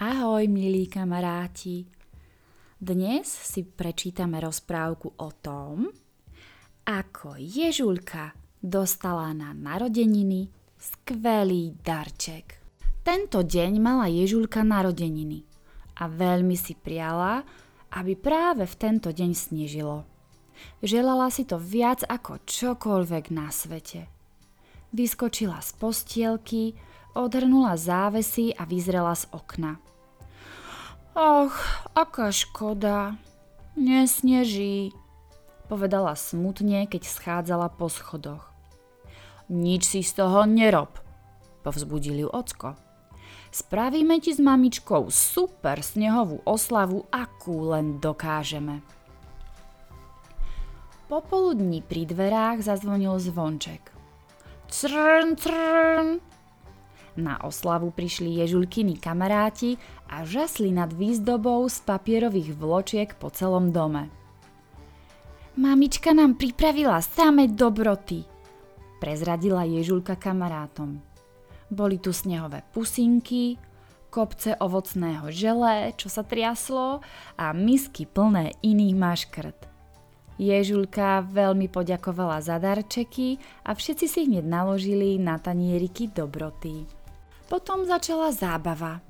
Ahoj, milí kamaráti. Dnes si prečítame rozprávku o tom, ako Ježulka dostala na narodeniny skvelý darček. Tento deň mala Ježulka narodeniny a veľmi si priala, aby práve v tento deň snežilo. Želala si to viac ako čokoľvek na svete. Vyskočila z postielky, odhrnula závesy a vyzrela z okna. Och, aká škoda. Nesneží, povedala smutne, keď schádzala po schodoch. Nič si z toho nerob, povzbudil ju ocko. Spravíme ti s mamičkou super snehovú oslavu, akú len dokážeme. Popoludní pri dverách zazvonil zvonček. Crn, crn, na oslavu prišli ježulkiny kamaráti a žasli nad výzdobou z papierových vločiek po celom dome. Mamička nám pripravila samé dobroty, prezradila ježulka kamarátom. Boli tu snehové pusinky, kopce ovocného želé, čo sa triaslo a misky plné iných maškrt. Ježulka veľmi poďakovala za darčeky a všetci si hneď naložili na tanieriky dobroty. Potom začala zábava.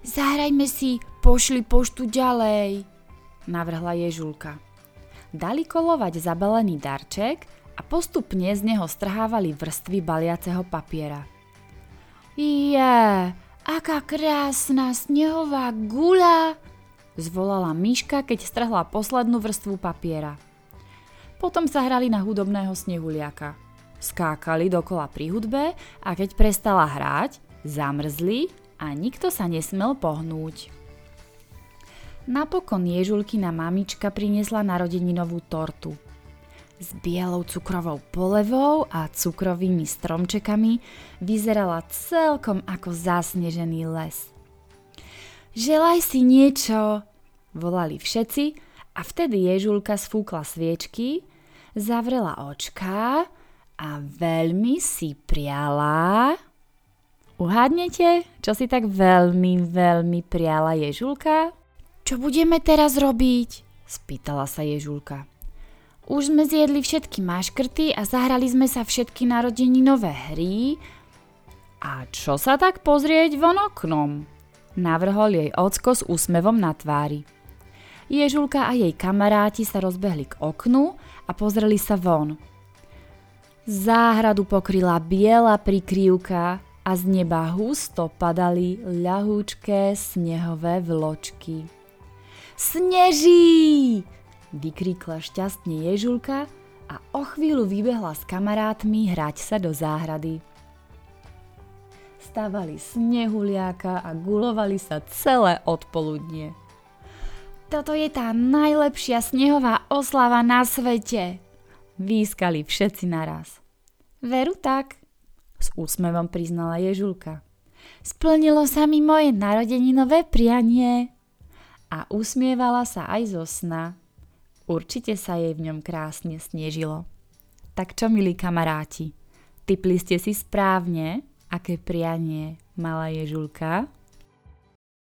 Zahrajme si, pošli poštu ďalej, navrhla Ježulka. Dali kolovať zabalený darček a postupne z neho strhávali vrstvy baliaceho papiera. Je, aká krásna snehová gula, zvolala myška, keď strhla poslednú vrstvu papiera. Potom sa hrali na hudobného snehuliaka skákali dokola pri hudbe a keď prestala hrať, zamrzli a nikto sa nesmel pohnúť. Napokon Ježulkina mamička priniesla narodeninovú tortu. S bielou cukrovou polevou a cukrovými stromčekami vyzerala celkom ako zasnežený les. Želaj si niečo, volali všetci a vtedy Ježulka sfúkla sviečky, zavrela očká a veľmi si priala... Uhádnete, čo si tak veľmi, veľmi priala Ježulka? Čo budeme teraz robiť? Spýtala sa Ježulka. Už sme zjedli všetky maškrty a zahrali sme sa všetky narodeninové hry. A čo sa tak pozrieť von oknom? Navrhol jej ocko s úsmevom na tvári. Ježulka a jej kamaráti sa rozbehli k oknu a pozreli sa von. Záhradu pokryla biela prikryvka a z neba husto padali ľahúčké snehové vločky. Sneží! vykríkla šťastne Ježulka a o chvíľu vybehla s kamarátmi hrať sa do záhrady. Stavali snehuliaka a gulovali sa celé odpoludnie. Toto je tá najlepšia snehová oslava na svete, Výskali všetci naraz. Veru tak, s úsmevom priznala Ježulka. Splnilo sa mi moje narodeninové prianie. A usmievala sa aj zo sna. Určite sa jej v ňom krásne snežilo. Tak čo, milí kamaráti, typli ste si správne, aké prianie mala Ježulka?